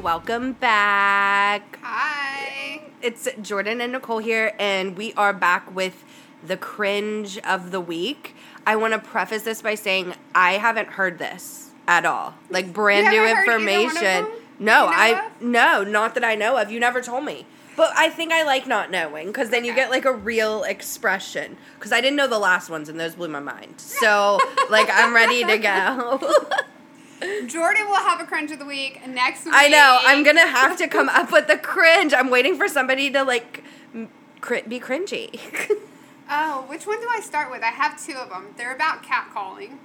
welcome back. Hi. It's Jordan and Nicole here, and we are back with the cringe of the week. I want to preface this by saying I haven't heard this at all. Like brand new heard either one of information. No, I of? no, not that I know of. You never told me. But I think I like not knowing because then you get like a real expression. Because I didn't know the last ones and those blew my mind. So like I'm ready to go. Jordan will have a cringe of the week next week. I know. I'm gonna have to come up with the cringe. I'm waiting for somebody to like cri- be cringy. Oh, which one do I start with? I have two of them. They're about catcalling.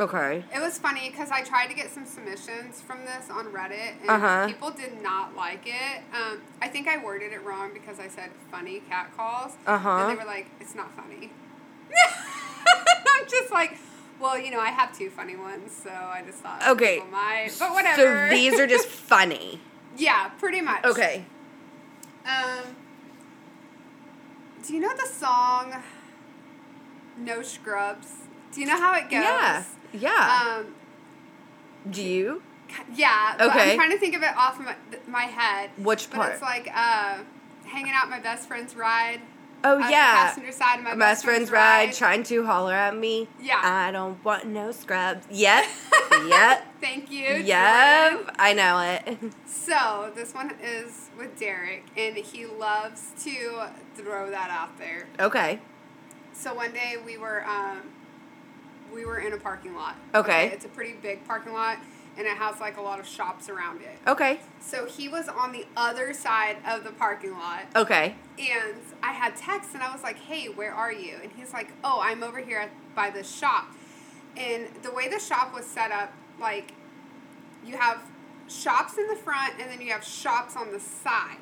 okay. It was funny because I tried to get some submissions from this on Reddit, and Uh-huh. people did not like it. Um, I think I worded it wrong because I said funny cat calls. Uh-huh. And they were like, it's not funny. I'm just like, well, you know, I have two funny ones, so I just thought Okay. might. But whatever. So these are just funny. yeah, pretty much. Okay. Um, do you know the song No Scrubs? Do you know how it goes? Yeah. Yeah. Um, Do you? yeah. But Okay. I'm trying to think of it off my, my head. Which But part? it's like uh, hanging out my best friend's ride. Oh yeah. passenger side of my, My best friend's ride trying to holler at me. Yeah. I don't want no scrubs. Yep. yep. Thank you. Jordan. Yep. I know it. So this one is with Derek, and he loves to throw that out there. Okay. So one day we were um, we were in a parking lot. Okay. It's a pretty big parking lot, and it has like a lot of shops around it. Okay. So he was on the other side of the parking lot, Okay. and I had text, and I was like, "Hey, where are you?" And he's like, "Oh, I'm over here at, by the shop." And the way the shop was set up, like you have shops in the front, and then you have shops on the side.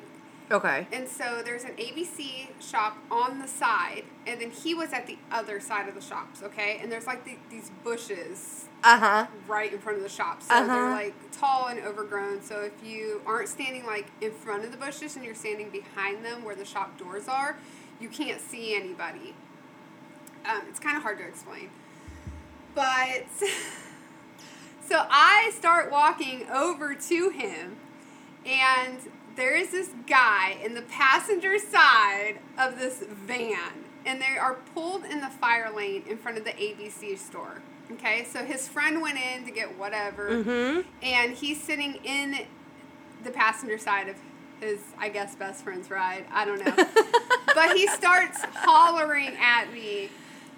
Okay. And so there's an ABC shop on the side, and then he was at the other side of the shops, okay? And there's like the, these bushes Uh huh. right in front of the shop. So Uh-huh. they're like tall and overgrown. So if you aren't standing like in front of the bushes and you're standing behind them where the shop doors are, you can't see anybody. Um, it's kind of hard to explain. But so I start walking over to him, and there is this guy in the passenger side of this van, and they are pulled in the fire lane in front of the ABC store. Okay, so his friend went in to get whatever, Mm-hmm. and he's sitting in the passenger side of his, I guess, best friend's ride. I don't know. but he starts hollering at me.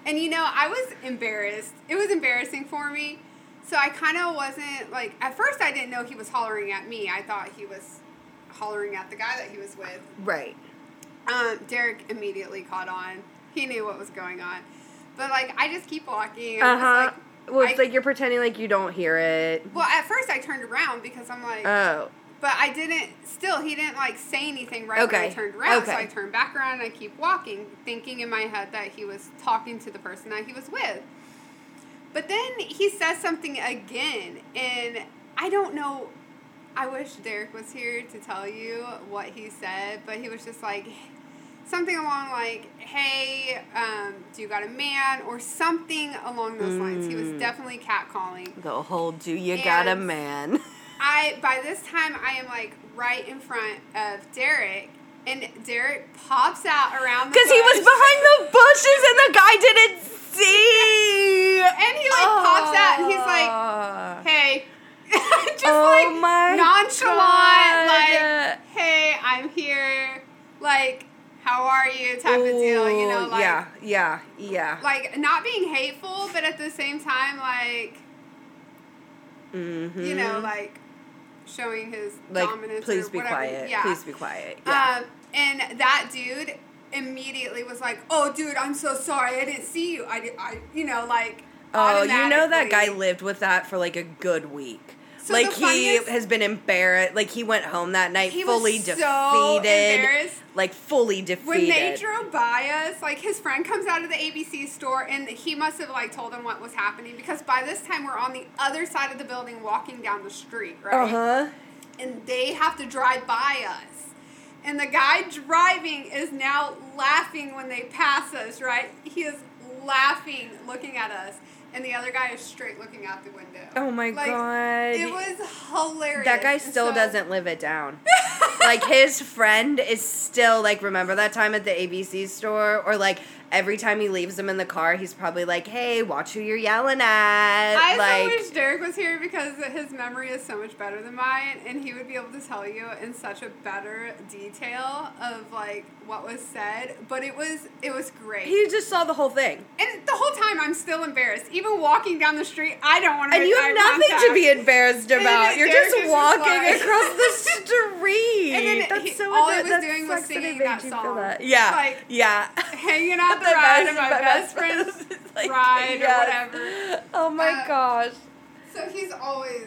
And you know, I was embarrassed. It was embarrassing for me. So I kind of wasn't like, at first, I didn't know he was hollering at me. I thought he was hollering at the guy that he was with. Right. Um, Derek immediately caught on. He knew what was going on. But like, I just keep walking. Uh huh. like, Well, it's I- like you're pretending like you don't hear it. well, at first I turned around because I'm like, Oh. but I didn't. Still, he didn't like say anything right when I turned around. So I turned back around and I keep walking, thinking in my head that he was talking to the person that he was with. But then he says something again, and I don't know. I wish Derek was here to tell you what he said, but he was just like something along like, "Hey, um, do you got a man?" or something along those lines. He was Mm. definitely catcalling. The whole do you got a man? I by this time I am like right in front of Derek, and Derek pops out around Because he was behind the bushes and the guy didn't see. and he like pops out and he's like, like, "Hey." Just Oh like my nonchalant, God. like, "Hey, I'm here." Like, "How are you?" type of deal, you know, like yeah, yeah, yeah. like not being hateful, but at the same time, like mm-hmm. you know, like showing his like, dominance. please or be whatever. quiet. Yeah. Please be quiet. Yeah. Um, and that dude immediately was like, "Oh, dude, I'm so sorry. I didn't see you. I, did, I, you know, like." Oh, you know that guy lived with that for like a good week. So like the he funniest- has been embarrassed. Like he went home that night fully so defeated. embarrassed. like fully defeated. When they drove by us, like his friend comes out of the ABC store, and he must have like told him what was happening because by this time we're on the other side of the building, walking down the street, right? uh huh. and they have to drive by us. And the guy driving is now laughing when they pass us, right? He is laughing, looking at us. And the other guy is straight looking out the window. Oh my Like, god. It was hilarious. that guy still so- doesn't live it down. like his friend is still like remember that time at the ABC store or like every time he leaves them in the car he's probably like hey watch who you're yelling at I like so wish Derek was here because his memory is so much better than mine, and he would be able to tell you in such a better detail of like what was said. But it was it was great. he just saw the whole thing and the whole time, I'm still embarrassed. Even walking down the street, I don't want to. and you have nothing to be embarrassed about you're Derek just walking across the street And then that's he- so all he was doing was that singing that song. that. yeah Like, yeah hanging out ride of my, my best best friend's friend. Like, ride yes. or whatever. oh my Uh, gosh So he's always.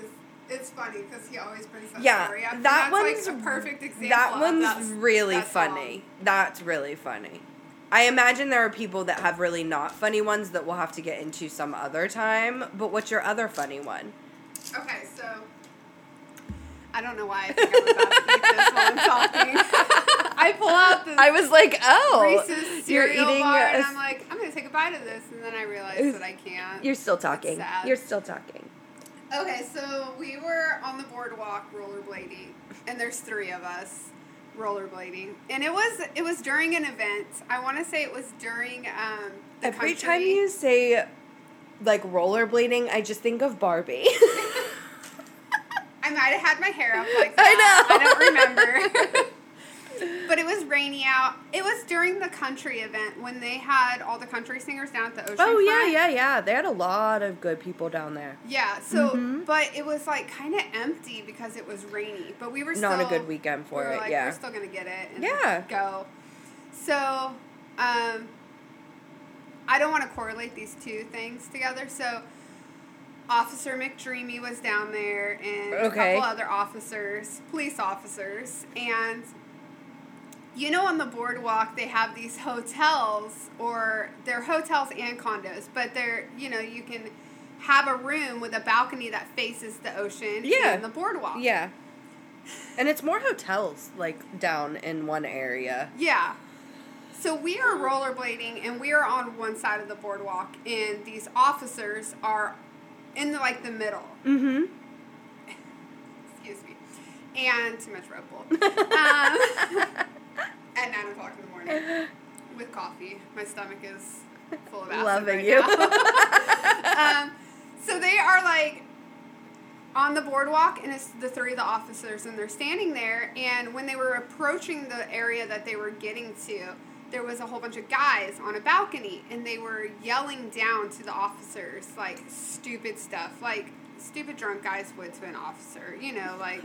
It's funny because he always brings that Yeah, story up. and that that's one's like a perfect example. That of one's that- really that song. funny. That's really funny. I imagine there are people that have really not funny ones that we'll have to get into some other time. But what's your other funny one? Okay, so I don't know why I think I'm about to eat this while I'm talking. I pull out the I was like, oh, Reese's you're cereal eating. bar, a and I'm like, I'm gonna take a bite of this, and then I realize that I can't. you're still talking. You're still talking. Okay, so we were on the boardwalk rollerblading, and there's three of us rollerblading, and it was it was during an event. I want to say it was during um, the Every country. time you say like rollerblading, I just think of Barbie. I might have had my hair up like that. I know. I don't remember. but it was rainy out. It was during the country event when they had all the country singers down at the ocean. oh yeah, yeah, yeah. They had a lot of good people down there. Yeah, so Mhm. but it was like kind of empty because it was rainy. But we were still Not a good weekend for we it. like, yeah. we're still gonna get it. And Yeah. go. So, um, I don't want to correlate these two things together. So, Officer McDreamy was down there, and Okay. a couple other officers, police officers, and you know, on the boardwalk, they have these hotels, or they're hotels and condos, but they're, you know, you can have a room with a balcony that faces the ocean Yeah. and the boardwalk. Yeah. And it's more hotels like down in one area. Yeah. So we are rollerblading and we are on one side of the boardwalk and these officers are in the like the middle. Mm-hmm. Excuse me. And too much Red Bull. um, at nine o'clock in the morning with coffee. My stomach is full of acid. Loving right you. um, so they are like on the boardwalk, and it's the three of the officers, and they're standing there. And when they were approaching the area that they were getting to, there was a whole bunch of guys on a balcony, and they were yelling down to the officers like stupid stuff, like stupid drunk guys would to an officer, you know, like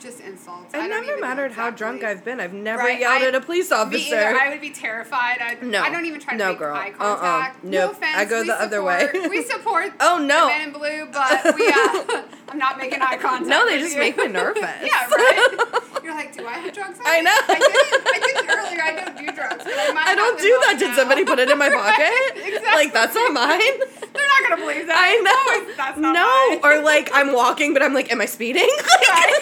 just insults. It never mattered how exactly. drunk I've been. I've never Right, yelled I- at a police officer. either. I would be terrified. I'd, No. I don't even try to No, make girl. eye Uh-uh. contact. No offense. I go the other way. we support Oh, no. the men in blue, but we, uh, I'm not making eye contact. no, they just you. make me nervous. yeah, right? You're like, do I have drugs? I know. I didn't, I didn't earlier. I don't do drugs. I, I don't do that. on Did somebody put it in my pocket? Right, exactly. Like that's not mine. They're not gonna believe that. I know. No, that's not no, mine. or like I'm walking, but I'm like, am I speeding? like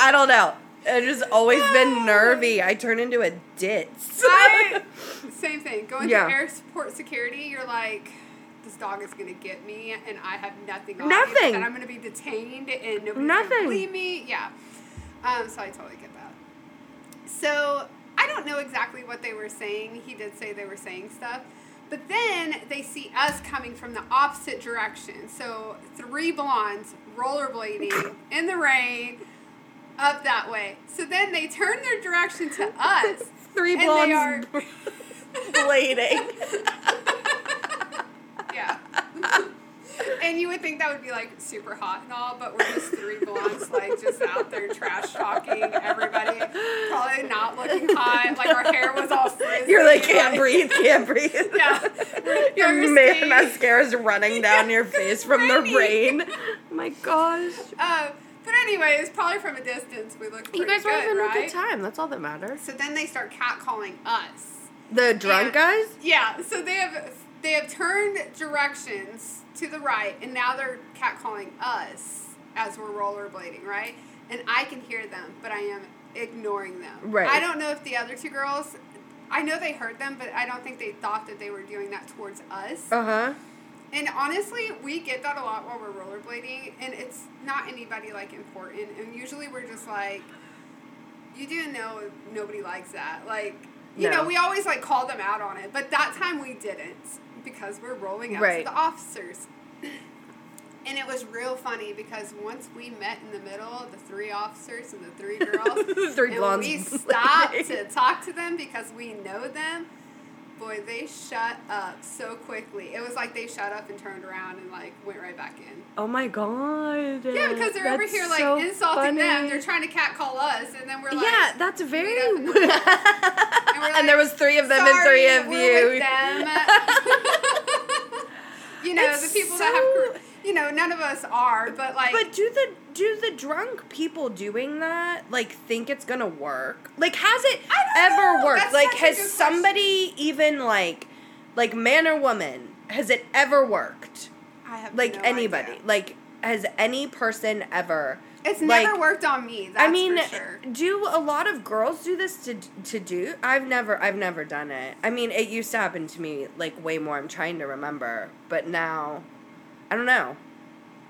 I don't know. I've just always been nervy. I turn into a ditz. I, same thing. Going Yeah. through airport security, you're like, this dog is gonna get me, and I have nothing on Nothing. me, and I'm gonna be detained, and nobody's Nothing. gonna believe me. Yeah. Um, so I totally get that. So I don't know exactly what they were saying. He did say they were saying stuff. But then they see us coming from the opposite direction. So three blondes rollerblading in the rain up that way. So then they turn their direction to us. Three And they blondes are- blading. Yeah. and you would think that would be like super hot and all, but we're just three blondes, like just out there trash talking everybody. Probably not looking hot. Like our hair was all frizzy. You're like can't breathe, can't breathe. Yeah. Your thirsty. ma- mascara's running down your face from the rain. Oh my gosh. But anyways, probably from a distance, we look. You guys were good, having right? a good time. That's all that matters. So then they start catcalling us. The drunk And- guys? Yeah, so they have they have turned directions to the right, and now they're catcalling us as we're rollerblading, right? And I can hear them, but I am ignoring them. Right. I don't know if the other two girls I know they heard them, but I don't think they thought that they were doing that towards us. Uh huh. And honestly, we get that a lot while we're rollerblading, and it's not anybody like important. And usually we're just like, you do know nobody likes that. Like, you No. know, we always like call them out on it, but that time we didn't because we're rolling out Right. to the officers. And it was real funny because once we met in the middle, the three officers and the three girls, Three and blondes. we stopped to talk to them because we know them. Boy, they shut up so quickly. It was like they shut up and turned around and like went right back in. Oh my god. Yeah, because they're over here like so insulting them. They're trying to catcall us, and then we're like, yeah, that's very. meet up in the and, we're like, there was three of them and three of you. you know, It's the people that have, you know, none of us are, but like, But do the do the drunk people doing that like think it's gonna work? Like has it ever know. worked? That's like has somebody even like like man or woman has it ever worked? I have Like no anybody? idea. Like has any person ever? It's like- never worked on me. That's I mean, sure. do a lot of girls do this to to do? I've never I've never done it. I mean, it used to happen to me like way more. I'm trying to remember, but now I don't know.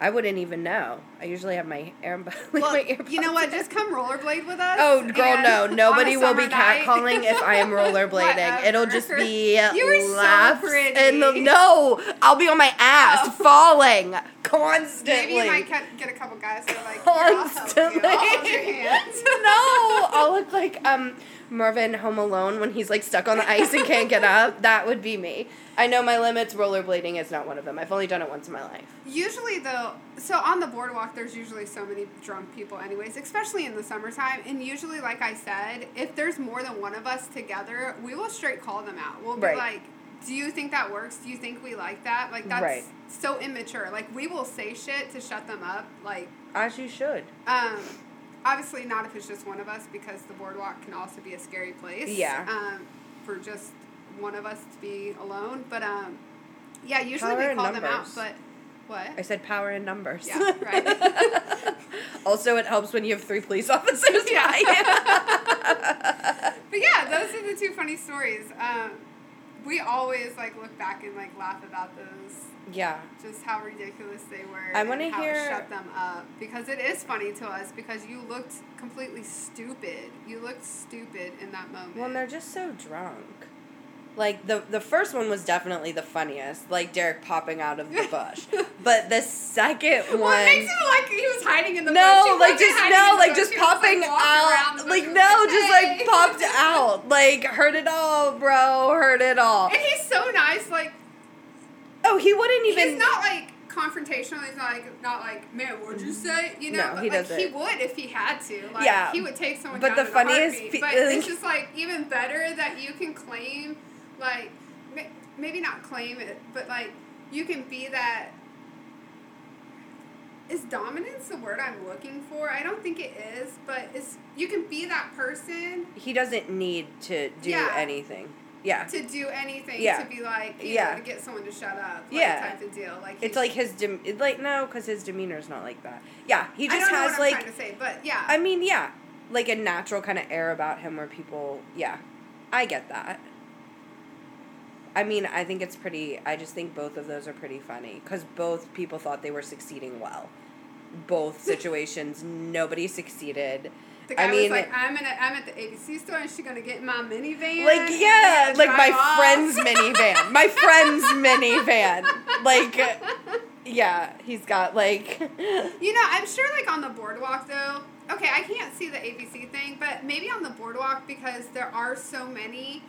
I wouldn't even know. I usually have my air like Well, my earbuds you know what? in. Just come rollerblade with us. Oh, girl, no. Nobody will be catcalling if I am rollerblading. It'll just be You were so laughs pretty. and the, no, I'll be on my ass Oh. falling constantly. Maybe you might get a couple guys that are like, "Here, I'll help Constantly. you. I'll hold your hands. no, I'll look like um Marvin Home Alone when he's like stuck on the ice and can't get up. That would be me. I know my limits. Rollerblading is not one of them. I've only done it once in my life. Usually, though, so on the boardwalk, there's usually so many drunk people, anyways, especially in the summertime. And usually, like I said, if there's more than one of us together, we will straight call them out. We'll be Right. like, "Do you think that works? Do you think we like that?" Like that's Right. so immature. Like we will say shit to shut them up. Like, As you should. um, obviously not if it's just one of us because the boardwalk can also be a scary place. Yeah. Um, for just one of us to be alone, but um, yeah, usually Power we call them out, but. What? I said power in numbers. Yeah, right. also, it helps when you have three police officers. Yeah. But yeah, those are the two funny stories. Um, we always like look back and like laugh about those, yeah. just how ridiculous they were. I wanna hear- shut them up because it is funny to us because you looked completely stupid. You looked stupid in that moment. Well, and they're just so drunk. Like the the first one was definitely the funniest, like Derek popping out of the bush. but the second one, well, it makes it like he was hiding in the bush. no, He like just no, like just popping walking around the out, like no, just "Hey." like popped out, like heard it all, bro, heard it all. And he's so nice. Like Oh, he wouldn't even. he's not like confrontational. He's not like not like man, what'd you mm-hmm. say? You know, No, but he like he doesn't. would if he had to. Like Yeah. he would take someone. But the funniest pe- but like- it's just like even better that you can claim, like ma- maybe not claim it, but like you can be that. Is dominance the word I'm looking for? I don't think it is, but it's you can be that person he doesn't need to do Yeah. anything. Yeah. to do anything Yeah. to be like you Yeah. know, to get someone to shut up like, Yeah. type of deal like It's like his dem- like no, because his demeanor is not like that. Yeah, he I just has what like say but yeah I mean, yeah, like a natural kind of air about him where people, yeah, I get that. I mean, I think it's pretty. I just think both of those are pretty funny because both people thought they were succeeding well. Both situations, nobody succeeded. the guy I mean, was like I'm in a, I'm at the ABC store and she's gonna get my minivan like yeah, like my off." friend's minivan, my friend's minivan. Like, yeah, he's got like, you know I'm sure like on the boardwalk though okay I can't see the ABC thing but maybe on the boardwalk because there are so many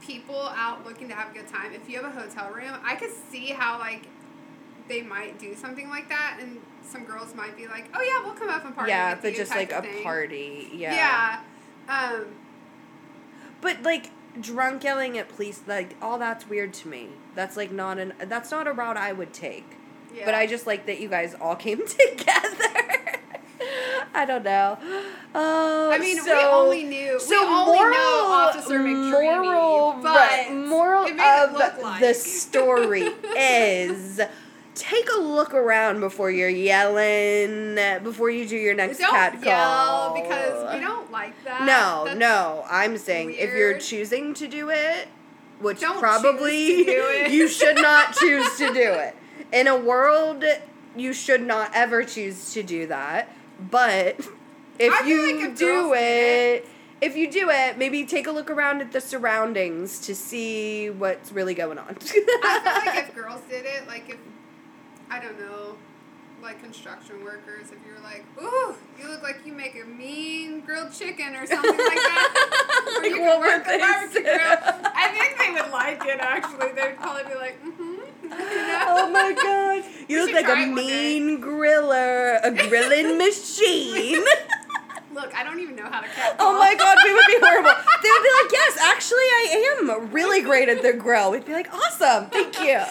people out looking to have a good time if you have a hotel room I could see how like they might do something like that and some girls might be like oh yeah we'll come up and party yeah, but just like a thing. party. Yeah. Yeah um But like drunk yelling at police, like all that's weird to me. That's like not an that's not a route I would take. yeah But I just like that you guys all came together. I don't know. Oh, I um, mean, we so- only knew so we only moral, know Officer McDreamy, moral, but right, moral it made it of like. the story is take a look around before you're yelling. Before you do your next Don't cat yell call. because we don't like that. No, That's- no. I'm saying if you're choosing to do it, which Don't probably choose to do it. you should not choose to do it. In a world, you should not ever choose to do that. But if you like do did it, if you do it, maybe take a look around at the surroundings to see what's really going on. I feel like if girls did it, like if I don't know, like construction workers, if you're like, ooh, you look like you make a mean grilled chicken or something like that. or you can work they barbecue grill. I think they would like it actually. They'd probably be like, mm-hmm. Oh my god. You look like a mean griller, a grilling machine. Look, I don't even know how to cat. Oh my god, we would be horrible. They would be like, yes, actually, I am really great at the grill. We'd be like, awesome, thank you. Yeah,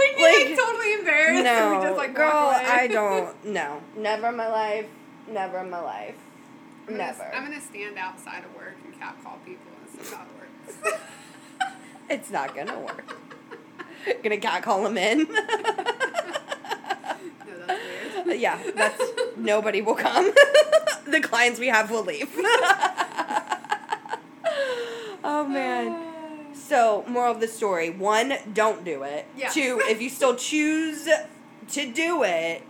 we'd be like, Like, totally embarrassed. No, just like girl. I don't. No, never in my life. Never in my life. I'm gonna- Never. I'm gonna stand outside of work and cat call people and see how it works. It's not gonna work. Gonna cat call them in. Yeah, that's nobody will come. the clients we have will leave. oh man. So, moral of the story: one, don't do it. Yeah. Two, if you still choose to do it,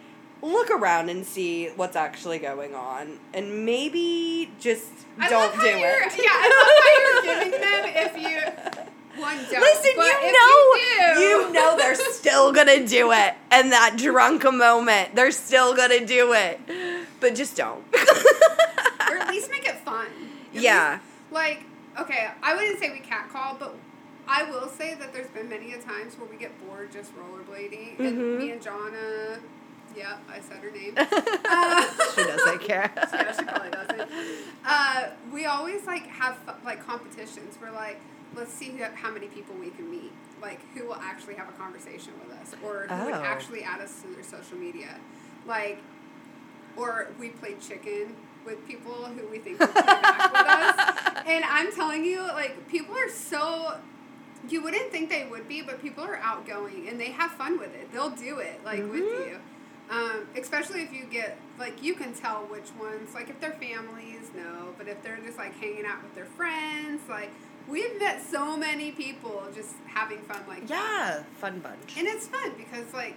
look around and see what's actually going on, and maybe just I don't do it. Yeah, I love how you're giving them if you one don't. Listen, but you know, you, do, you know they're still gonna do it, and that drunk moment, they're still gonna do it, but just don't. or at least make it fun. At Yeah. least, like okay, I wouldn't say we catcall, but I will say that there's been many a times where we get bored just rollerblading, Mhm. and me and Jonna. Yeah, I said her name. Uh, she doesn't care. yeah, she probably doesn't. Uh, we always like have like competitions. We're like, let's see who, how many people we can meet. Like, who will actually have a conversation with us, or who would Oh. actually add us to their social media. Like, or we played chicken with people who we think will play back with us. And I'm telling you, like, people are so. You wouldn't think they would be, but people are outgoing and they have fun with it. They'll do it, like, with Mhm. you. Um, especially if you get, like, you can tell which ones, like, if they're families, no. But if they're just, like, hanging out with their friends, like, we've met so many people just having fun like that. Yeah, fun bunch. And it's fun because, like,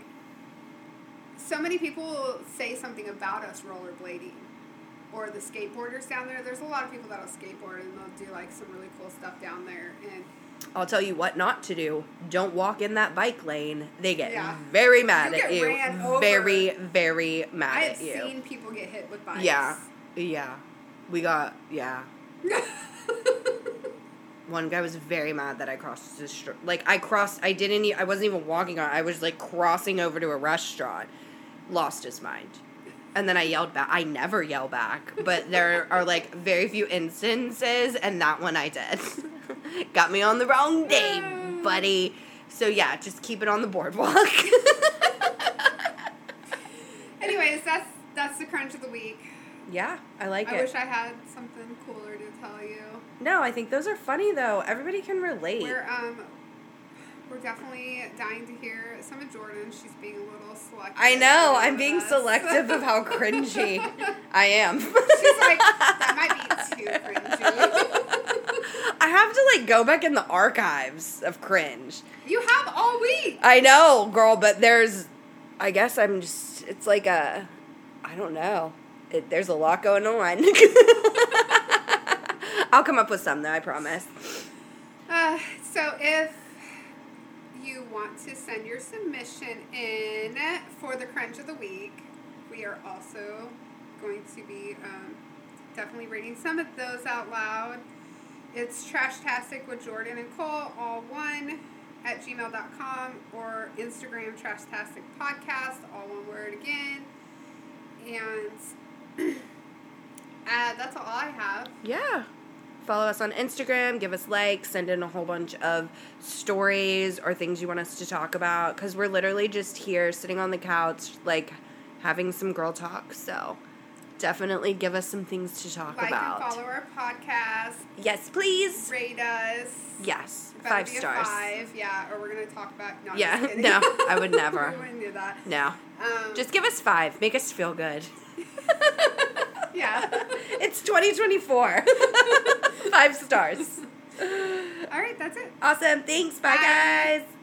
so many people say something about us rollerblading or the skateboarders down there. There's a lot of people that'll skateboard and they'll do, like, some really cool stuff down there. And I'll tell you what not to do. Don't walk in that bike lane. They get Yeah. very mad You at you. Very, very mad at you. I've seen people get hit with bikes. Yeah. Yeah. We got yeah. One guy was very mad that I crossed the street. Like I crossed, I didn't. e- I wasn't even walking on. I was like crossing over to a restaurant. Lost his mind, and then I yelled back. I never yell back, but there are like very few instances, and that one I did. Got me on the wrong day, buddy. So yeah, just keep it on the boardwalk. Anyways, that's that's the crunch of the week. Yeah, I like I it. wish I had something cooler to tell you. no, I think those are funny though. Everybody can relate. We're um we're definitely dying to hear some of Jordan. She's being a little selective. I know. I'm being us. selective of how cringy I am. She's like, that might be too cringy. I have to like go back in the archives of cringe. you have all week. I know, girl, but there's I guess I'm just it's like a I don't know. It, there's a lot going on. I'll come up with some though, I promise. Uh, so if you want to send your submission in for the crunch of the week, we are also going to be um, definitely reading some of those out loud. It's Trashtastic with Jordan and Cole, all one, at gmail.com or Instagram Trashtastic Podcast, all one word again. And uh, that's all I have. Yeah. Follow us on Instagram, give us likes, send in a whole bunch of stories or things you want us to talk about because we're literally just here sitting on the couch, like having some girl talk. So definitely give us some things to talk like about. follow our podcast. Yes, please. Rate us. Yes, five stars. five, yeah. Or we're gonna talk about. No, yeah, no, I would never. we wouldn't do that. No, um, just give us five. Make us feel good. Yeah. it's 2024. Five stars. All right, that's it. Awesome. Thanks. Bye. Bye. guys.